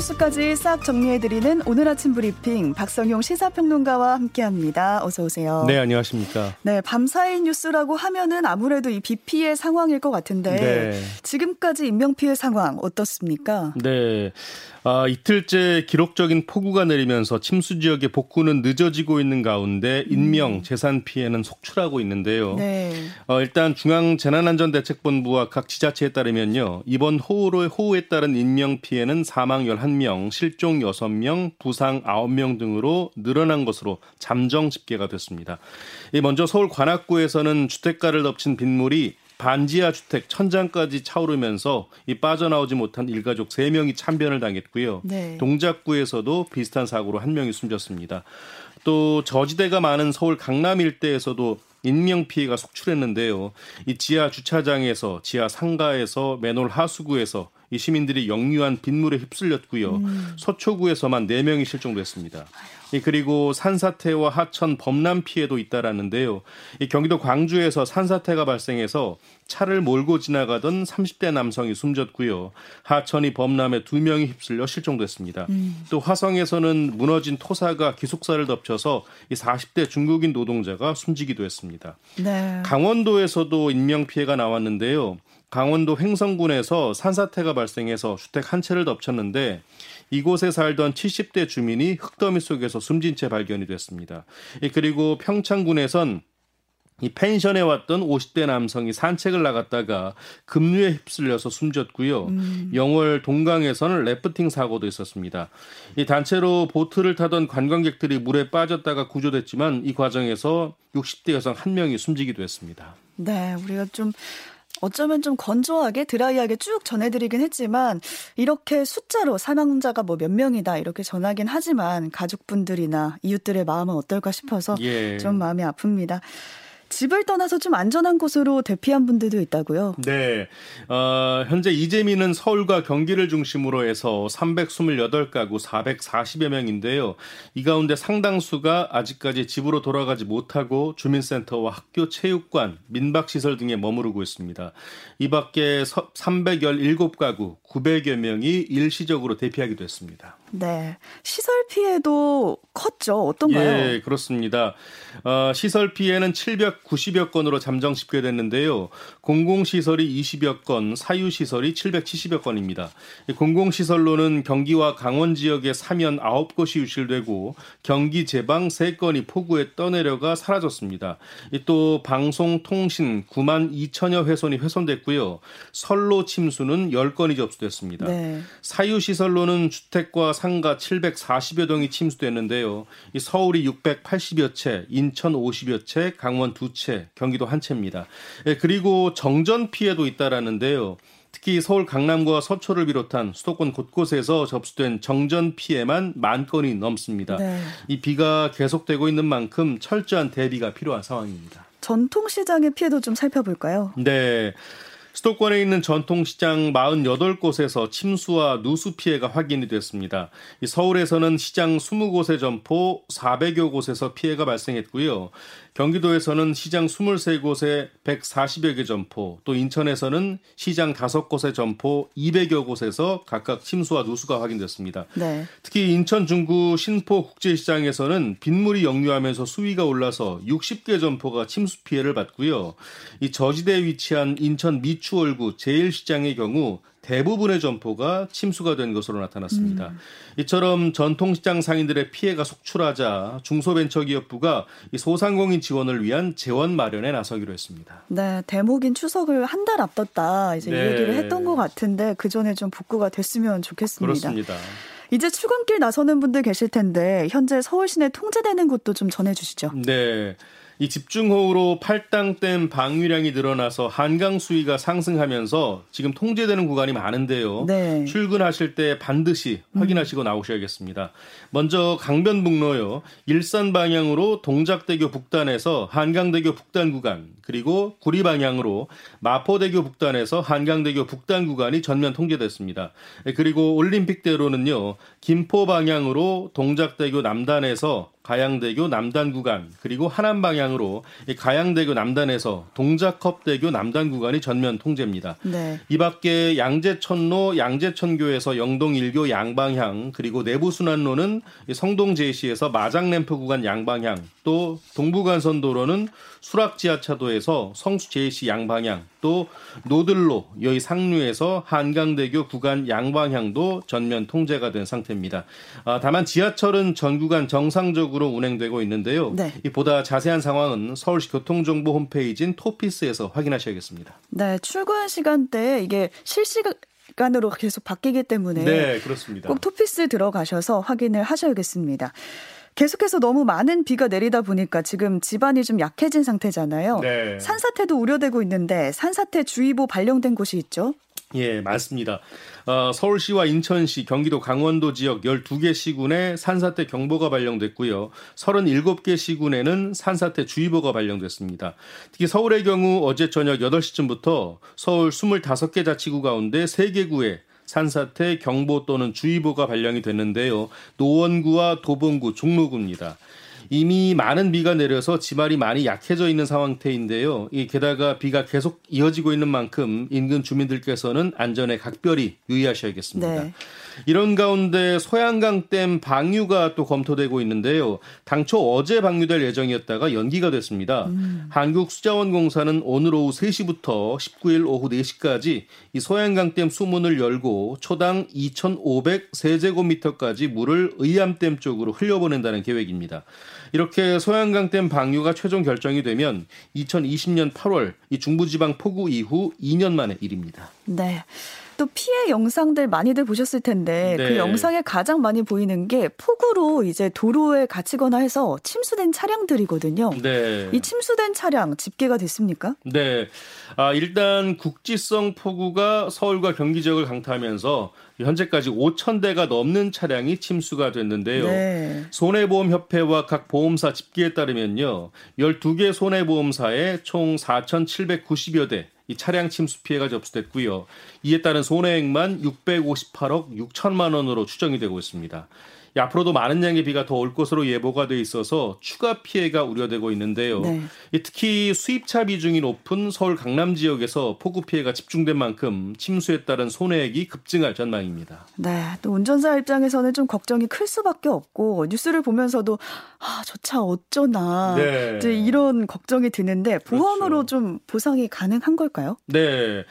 뉴스까지 싹 정리해드리는 오늘 아침 브리핑 박성용 시사평론가와 함께합니다. 어서 오세요. 네, 안녕하십니까. 네, 밤사이 뉴스라고 하면은 아무래도 이 비 피해 상황일 것 같은데 네. 지금까지 인명 피해 상황 어떻습니까? 네, 아, 이틀째 기록적인 폭우가 내리면서 침수 지역의 복구는 늦어지고 있는 가운데 인명, 음. 재산 피해는 속출하고 있는데요. 네. 어, 일단 중앙 재난안전대책본부와 각 지자체에 따르면요. 이번 호우로 호우에 따른 인명 피해는 사망 11명, 실종 6명, 부상 9명 등으로 늘어난 것으로 잠정 집계가 됐습니다. 먼저 서울 관악구에서는 주택가를 덮친 빗물이 반지하 주택 천장까지 차오르면서 이 빠져나오지 못한 일가족 3명이 참변을 당했고요. 네. 동작구에서도 비슷한 사고로 한 명이 숨졌습니다. 또 저지대가 많은 서울 강남 일대에서도 인명 피해가 속출했는데요. 이 지하 주차장에서 지하 상가에서 맨홀 하수구에서 이 시민들이 역류한 빗물에 휩쓸렸고요. 음. 서초구에서만 4명이 실종됐습니다. 그리고 산사태와 하천 범람 피해도 잇따랐는데요. 이 경기도 광주에서 산사태가 발생해서 차를 몰고 지나가던 30대 남성이 숨졌고요. 하천이 범람에 두 명이 휩쓸려 실종됐습니다. 음. 또 화성에서는 무너진 토사가 기숙사를 덮쳐서 이 40대 중국인 노동자가 숨지기도 했습니다. 네. 강원도에서도 인명 피해가 나왔는데요. 강원도 횡성군에서 산사태가 발생해서 주택 한 채를 덮쳤는데 이곳에 살던 70대 주민이 흙더미 속에서 숨진 채 발견이 됐습니다. 그리고 평창군에선 이 펜션에 왔던 50대 남성이 산책을 나갔다가 급류에 휩쓸려서 숨졌고요. 음. 영월 동강에서는 래프팅 사고도 있었습니다. 이 단체로 보트를 타던 관광객들이 물에 빠졌다가 구조됐지만 이 과정에서 60대 여성 한 명이 숨지기도 했습니다. 네, 우리가 좀 어쩌면 좀 건조하게 드라이하게 쭉 전해드리긴 했지만 이렇게 숫자로 사망자가 뭐 몇 명이다 이렇게 전하긴 하지만 가족분들이나 이웃들의 마음은 어떨까 싶어서 예. 좀 마음이 아픕니다. 집을 떠나서 좀 안전한 곳으로 대피한 분들도 있다고요? 네. 어, 현재 이재민은 서울과 경기를 중심으로 해서 328가구 440여 명인데요. 이 가운데 상당수가 아직까지 집으로 돌아가지 못하고 주민센터와 학교, 체육관, 민박시설 등에 머무르고 있습니다. 이 밖에 317가구 900여 명이 일시적으로 대피하기도 했습니다. 네. 시설 피해도 컸죠. 어떤가요? 예, 그렇습니다. 어, 시설 피해는 790여 건으로 잠정 집계됐는데요. 공공시설이 20여 건, 사유시설이 770여 건입니다. 공공시설로는 경기와 강원 지역에 사면 9곳이 유실되고 경기 제방 3건이 폭우에 떠내려가 사라졌습니다. 또 방송, 통신 9만 2천여 훼손이 훼손됐고요. 선로 침수는 10건이 접수됐습니다. 네. 사유시설로는 주택과 상가 740여 동이 침수됐는데요. 이 서울이 680여 채, 인천 50여 채, 강원 2채, 경기도 한 채입니다. 예, 그리고 정전 피해도 있다라는데요. 특히 서울 강남과 서초를 비롯한 수도권 곳곳에서 접수된 정전 피해만 만 건이 넘습니다. 네. 이 비가 계속되고 있는 만큼 철저한 대비가 필요한 상황입니다. 전통시장의 피해도 좀 살펴볼까요? 네. 수도권에 있는 전통시장 48곳에서 침수와 누수 피해가 확인이 됐습니다. 서울에서는 시장 20곳의 점포 400여 곳에서 피해가 발생했고요. 경기도에서는 시장 23곳에 140여 개 점포, 또 인천에서는 시장 5곳의 점포 200여 곳에서 각각 침수와 누수가 확인됐습니다. 네. 특히 인천 중구 신포 국제시장에서는 빗물이 역류하면서 수위가 올라서 60개 점포가 침수 피해를 받고요. 이 저지대에 위치한 인천 미추홀구 제일시장의 경우 대부분의 점포가 침수가 된 것으로 나타났습니다. 음. 이처럼 전통시장 상인들의 피해가 속출하자 중소벤처기업부가 이 소상공인 지원을 위한 재원 마련에 나서기로 했습니다. 네, 대목인 추석을 한 달 앞뒀다 이제 네. 얘기를 했던 것 같은데 그 전에 좀 복구가 됐으면 좋겠습니다. 그렇습니다. 이제 출근길 나서는 분들 계실 텐데 현재 서울 시내 통제되는 곳도 좀 전해주시죠. 네. 이 집중호우로 팔당댐 방류량이 늘어나서 한강 수위가 상승하면서 지금 통제되는 구간이 많은데요. 네. 출근하실 때 반드시 확인하시고 음. 나오셔야겠습니다. 먼저 강변북로요. 일산 방향으로 동작대교 북단에서 한강대교 북단 구간 그리고 구리 방향으로 마포대교 북단에서 한강대교 북단 구간이 전면 통제됐습니다. 그리고 올림픽대로는요. 김포 방향으로 동작대교 남단에서 가양대교 남단 구간 그리고 하남 방향으로 가양대교 남단에서 동작컵대교 남단 구간이 전면 통제입니다. 네. 이 밖에 양재천로 양재천교에서 영동 1교 양방향 그리고 내부 순환로는 성동 제시에서 마장램프 구간 양방향 또 동부간선도로는 수락 지하차도에서 성수 제시 양방향 또 노들로 여의 상류에서 한강대교 구간 양방향도 전면 통제가 된 상태입니다. 아, 다만 지하철은 전 구간 정상적으로 운행되고 있는데요. 네. 보다 자세한 상황은 서울시 교통정보 홈페이지인 토피스에서 확인하셔야겠습니다. 네, 출근 시간대에 이게 실시간 간으로 계속 바뀌기 때문에 네, 그렇습니다. 꼭 토피스 들어가셔서 확인을 하셔야겠습니다. 계속해서 너무 많은 비가 내리다 보니까 지금 집안이 좀 약해진 상태잖아요. 네. 산사태도 우려되고 있는데 산사태 주의보 발령된 곳이 있죠. 예, 맞습니다. 어, 서울시와 인천시, 경기도 강원도 지역 12개 시군에 산사태 경보가 발령됐고요. 37개 시군에는 산사태 주의보가 발령됐습니다. 특히 서울의 경우 어제 저녁 8시쯤부터 서울 25개 자치구 가운데 3개 구에 산사태 경보 또는 주의보가 발령이 됐는데요. 노원구와 도봉구, 종로구입니다. 이미 많은 비가 내려서 지말이 많이 약해져 있는 상황태인데요. 이 게다가 비가 계속 이어지고 있는 만큼 인근 주민들께서는 안전에 각별히 유의하셔야겠습니다. 네. 이런 가운데 소양강댐 방류가 또 검토되고 있는데요. 당초 어제 방류될 예정이었다가 연기가 됐습니다. 음. 한국수자원공사는 오늘 오후 3시부터 19일 오후 4시까지 이 소양강댐 수문을 열고 초당 2,500 세제곱미터까지 물을 의암댐 쪽으로 흘려보낸다는 계획입니다. 이렇게 소양강댐 방류가 최종 결정이 되면 2020년 8월 이 중부지방 폭우 이후 2년 만의 일입니다. 네. 또 피해 영상들 많이들 보셨을 텐데 그 네. 그 영상에 가장 많이 보이는 게 폭우로 이제 도로에 갇히거나 해서 침수된 차량들이거든요. 네. 이 침수된 차량 집계가 됐습니까? 네. 아, 일단 국지성 폭우가 서울과 경기 지역을 강타하면서 현재까지 5천 대가 넘는 차량이 침수가 됐는데요. 네. 손해보험협회와 각 보험사 집계에 따르면요. 12개 손해보험사에 총 4,790여 대 이 차량 침수 피해가 접수됐고요. 이에 따른 손해액만 658억 6천만 원으로 추정이 되고 있습니다. 앞으로도 많은 양의 비가 더 올 것으로 예보가 돼 있어서 추가 피해가 우려되고 있는데요. 네. 특히 수입차 비중이 높은 서울 강남 지역에서 폭우 피해가 집중된 만큼 침수에 따른 손해액이 급증할 전망입니다. 네, 또 운전자 입장에서는 좀 걱정이 클 수밖에 없고 뉴스를 보면서도 아, 저 차 어쩌나 네. 이제 이런 걱정이 드는데 보험으로 그렇죠. 좀 보상이 가능한 걸까요? 네.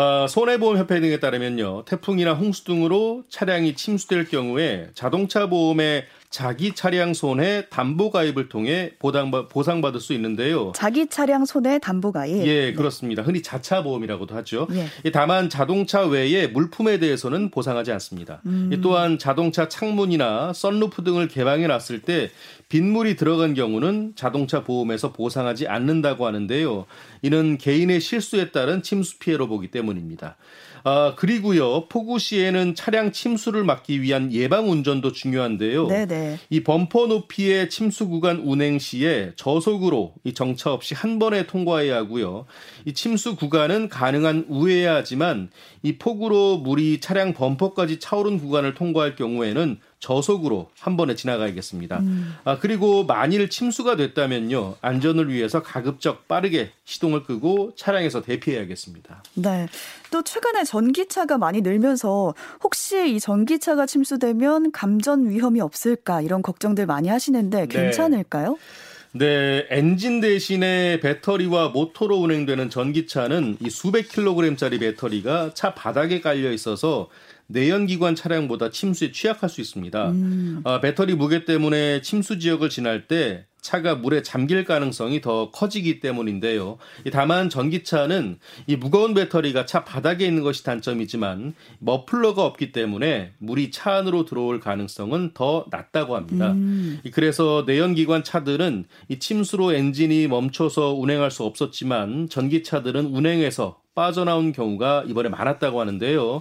어, 손해보험협회 등에 따르면요. 태풍이나 홍수 등으로 차량이 침수될 경우에 자동차 보험에 자기 차량 손해 담보 가입을 통해 보상 보상받을 수 있는데요. 자기 차량 손해 담보 가입. 예, 네. 그렇습니다. 흔히 자차 보험이라고도 하죠. 예. 다만 자동차 외에 물품에 대해서는 보상하지 않습니다. 음. 또한 자동차 창문이나 썬루프 등을 개방해 놨을 때 빗물이 들어간 경우는 자동차 보험에서 보상하지 않는다고 하는데요. 이는 개인의 실수에 따른 침수 피해로 보기 때문입니다. 아, 그리고요. 폭우 시에는 차량 침수를 막기 위한 예방 운전도 중요한데요. 네네. 이 범퍼 높이의 침수 구간 운행 시에 저속으로 이 정차 없이 한 번에 통과해야 하고요. 이 침수 구간은 가능한 우회해야 하지만 이 폭우로 물이 차량 범퍼까지 차오른 구간을 통과할 경우에는 저속으로 한 번에 지나가야겠습니다. 음. 아, 그리고 만일 침수가 됐다면요. 안전을 위해서 가급적 빠르게 시동을 끄고 차량에서 대피해야겠습니다. 네. 또 최근에 전기차가 많이 늘면서 혹시 이 전기차가 침수되면 감전 위험이 없을까 이런 걱정들 많이 하시는데 네. 괜찮을까요? 네. 네, 엔진 대신에 배터리와 모터로 운행되는 전기차는 이 수백 킬로그램짜리 배터리가 차 바닥에 깔려 있어서 내연기관 차량보다 침수에 취약할 수 있습니다. 음. 어, 배터리 무게 때문에 침수 지역을 지날 때 차가 물에 잠길 가능성이 더 커지기 때문인데요. 다만 전기차는 이 무거운 배터리가 차 바닥에 있는 것이 단점이지만 머플러가 없기 때문에 물이 차 안으로 들어올 가능성은 더 낮다고 합니다. 음. 그래서 내연기관 차들은 이 침수로 엔진이 멈춰서 운행할 수 없었지만 전기차들은 운행해서 빠져나온 경우가 이번에 많았다고 하는데요.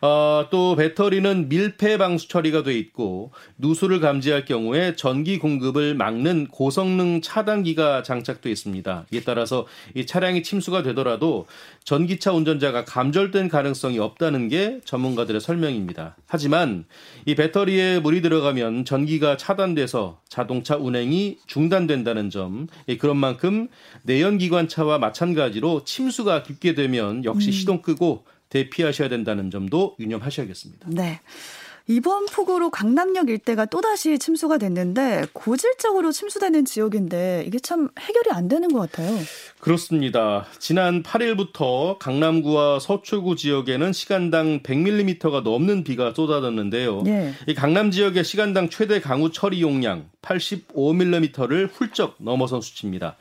어, 또 배터리는 밀폐 방수 처리가 돼 있고 누수를 감지할 경우에 전기 공급을 막는 고성능 차단기가 장착돼 있습니다. 이에 따라서 이 차량이 침수가 되더라도 전기차 운전자가 감절된 가능성이 없다는 게 전문가들의 설명입니다. 하지만 이 배터리에 물이 들어가면 전기가 차단돼서 자동차 운행이 중단된다는 점, 그런 만큼 내연기관차와 마찬가지로 침수가 깊게 되면 역시 음. 시동 끄고 대피하셔야 된다는 점도 유념하셔야겠습니다. 네. 이번 폭우로 강남역 일대가 또다시 침수가 됐는데 고질적으로 침수되는 지역인데 이게 참 해결이 안 되는 것 같아요. 그렇습니다. 지난 8일부터 강남구와 서초구 지역에는 시간당 100mm가 넘는 비가 쏟아졌는데요. 예. 이 강남 지역의 시간당 최대 강우 처리 용량 85mm를 훌쩍 넘어선 수치입니다.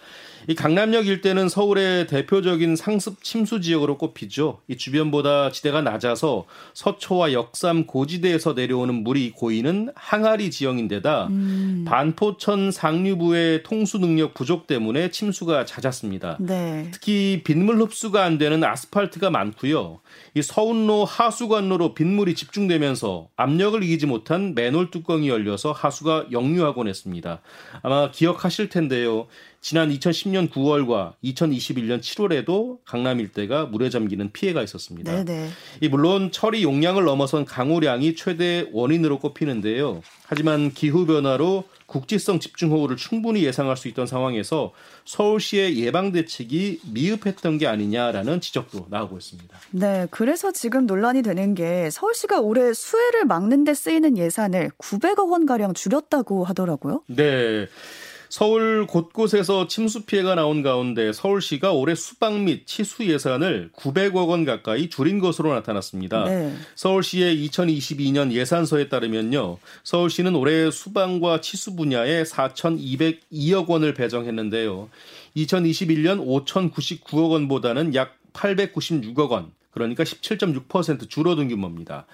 이 강남역 일대는 서울의 대표적인 상습 침수 지역으로 꼽히죠. 이 주변보다 지대가 낮아서 서초와 역삼 고지대에서 내려오는 물이 고이는 항아리 지형인데다 음. 반포천 상류부의 통수 능력 부족 때문에 침수가 잦았습니다. 네. 특히 빗물 흡수가 안 되는 아스팔트가 많고요. 이 서운로 하수관로로 빗물이 집중되면서 압력을 이기지 못한 맨홀 뚜껑이 열려서 하수가 역류하곤 했습니다. 아마 기억하실 텐데요. 지난 2010년 9월과 2021년 7월에도 강남 일대가 물에 잠기는 피해가 있었습니다. 네네. 이 물론 처리 용량을 넘어선 강우량이 최대 원인으로 꼽히는데요. 하지만 기후 변화로 국지성 집중호우를 충분히 예상할 수 있던 상황에서 서울시의 예방 대책이 미흡했던 게 아니냐라는 지적도 나오고 있습니다. 네, 그래서 지금 논란이 되는 게 서울시가 올해 수해를 막는 데 쓰이는 예산을 900억 원 가량 줄였다고 하더라고요. 네. 서울 곳곳에서 침수 피해가 나온 가운데 서울시가 올해 수방 및 치수 예산을 900억 원 가까이 줄인 것으로 나타났습니다. 네. 서울시의 2022년 예산서에 따르면요. 서울시는 올해 수방과 치수 분야에 4,202억 원을 배정했는데요. 2021년 5,099억 원보다는 약 896억 원, 그러니까 17.6% 줄어든 규모입니다.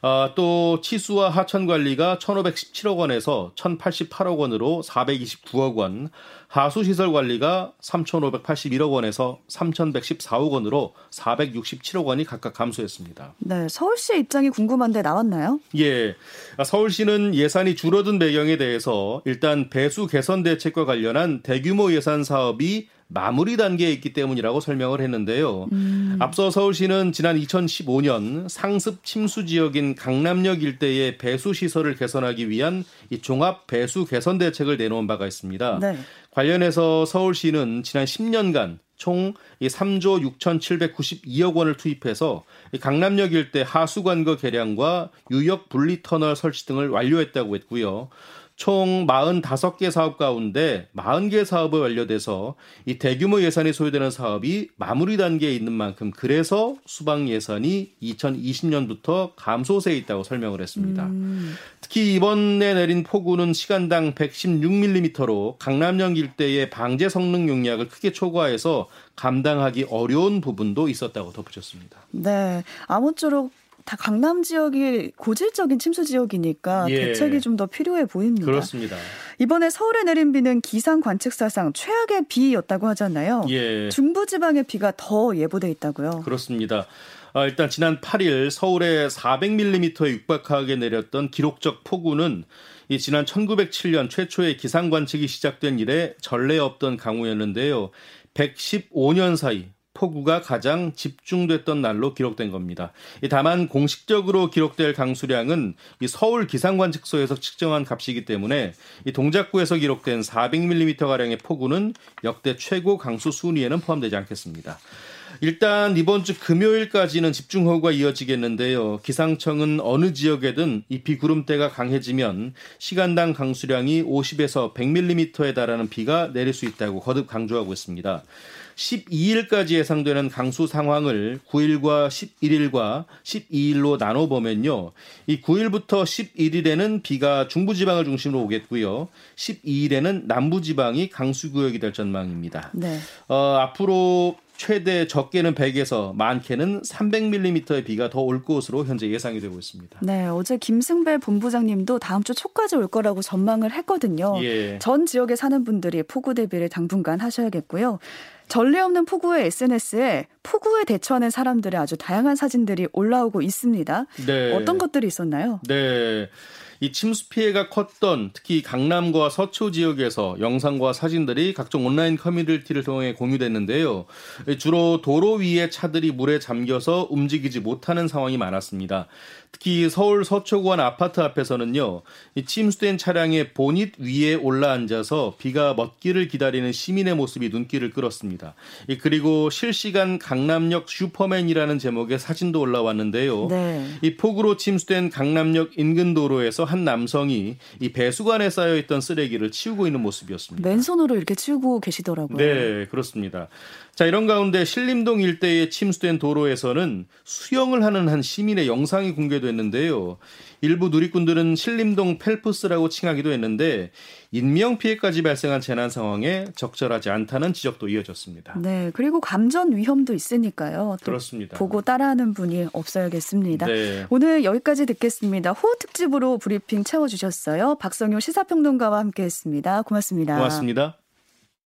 아, 또 치수와 하천 관리가 1,517억 원에서 1,088억 원으로 429억 원, 하수 시설 관리가 3,581억 원에서 3,114억 원으로 467억 원이 각각 감소했습니다. 네, 서울시의 입장이 궁금한데 나왔나요? 예. 아, 서울시는 예산이 줄어든 배경에 대해서 일단 배수 개선 대책과 관련한 대규모 예산 사업이 마무리 단계에 있기 때문이라고 설명을 했는데요. 음. 앞서 서울시는 지난 2015년 상습 침수 지역인 강남역 일대의 배수 시설을 개선하기 위한 이 종합 배수 개선 대책을 내놓은 바가 있습니다. 네. 관련해서 서울시는 지난 10년간 총 3조 6,792억 원을 투입해서 강남역 일대 하수관거 개량과 유역 분리 터널 설치 등을 완료했다고 했고요. 총 45개 사업 가운데 40개 사업을 완료돼서 이 대규모 예산이 소요되는 사업이 마무리 단계에 있는 만큼 그래서 수방 예산이 2020년부터 감소세에 있다고 설명을 했습니다. 음. 특히 이번에 내린 폭우는 시간당 116mm로 강남역 일대의 방제 성능 용량을 크게 초과해서 감당하기 어려운 부분도 있었다고 덧붙였습니다. 네. 아무쪼록 다 강남 지역이 고질적인 침수 지역이니까 예. 대책이 좀 더 필요해 보입니다. 그렇습니다. 이번에 서울에 내린 비는 기상 관측사상 최악의 비였다고 하잖아요. 예. 중부지방의 비가 더 예보돼 있다고요. 그렇습니다. 아, 일단 지난 8일 서울에 400mm에 육박하게 내렸던 기록적 폭우는 이 지난 1907년 최초의 기상 관측이 시작된 이래 전례 없던 강우였는데요. 115년 사이 폭우가 가장 집중됐던 날로 기록된 겁니다. 다만 공식적으로 기록될 강수량은 서울 기상관측소에서 측정한 값이기 때문에 동작구에서 기록된 400mm 가량의 폭우는 역대 최고 강수 순위에는 포함되지 않겠습니다. 일단 이번 주 금요일까지는 집중호우가 이어지겠는데요. 기상청은 어느 지역에든 이 비구름대가 강해지면 시간당 강수량이 50에서 100mm에 달하는 비가 내릴 수 있다고 거듭 강조하고 있습니다. 12일까지 예상되는 강수 상황을 9일과 11일과 12일로 나눠 보면요. 이 9일부터 11일에는 비가 중부 지방을 중심으로 오겠고요. 12일에는 남부 지방이 강수 구역이 될 전망입니다. 네. 어, 앞으로 최대 적게는 100에서 많게는 300mm의 비가 더 올 것으로 현재 예상이 되고 있습니다. 네, 어제 김승배 본부장님도 다음 주 초까지 올 거라고 전망을 했거든요. 예. 전 지역에 사는 분들이 폭우 대비를 당분간 하셔야겠고요. 전례 없는 폭우에 SNS에 폭우에 대처하는 사람들의 아주 다양한 사진들이 올라오고 있습니다. 네. 어떤 것들이 있었나요? 네. 이 침수 피해가 컸던 특히 강남과 서초 지역에서 영상과 사진들이 각종 온라인 커뮤니티를 통해 공유됐는데요. 주로 도로 위에 차들이 물에 잠겨서 움직이지 못하는 상황이 많았습니다. 특히 서울 서초구안 아파트 앞에서는요, 이 침수된 차량의 보닛 위에 올라 앉아서 비가 멎기를 기다리는 시민의 모습이 눈길을 끌었습니다. 그리고 실시간 강남역 슈퍼맨이라는 제목의 사진도 올라왔는데요. 네. 이 폭우로 침수된 강남역 인근 도로에서 한 남성이 이 배수관에 쌓여있던 쓰레기를 치우고 있는 모습이었습니다. 맨손으로 이렇게 치우고 계시더라고요. 네, 그렇습니다. 자, 이런 가운데 신림동 일대에 침수된 도로에서는 수영을 하는 한 시민의 영상이 공개됐는데요. 일부 누리꾼들은 신림동 펠프스라고 칭하기도 했는데 인명 피해까지 발생한 재난 상황에 적절하지 않다는 지적도 이어졌습니다. 네, 그리고 감전 위험도 있으니까요. 그렇습니다. 보고 따라하는 분이 없어야겠습니다. 네. 오늘 여기까지 듣겠습니다. 호 특집으로 브리 핑 채워주셨어요. 박성효 시사평론가와 함께했습니다. 고맙습니다. 고맙습니다.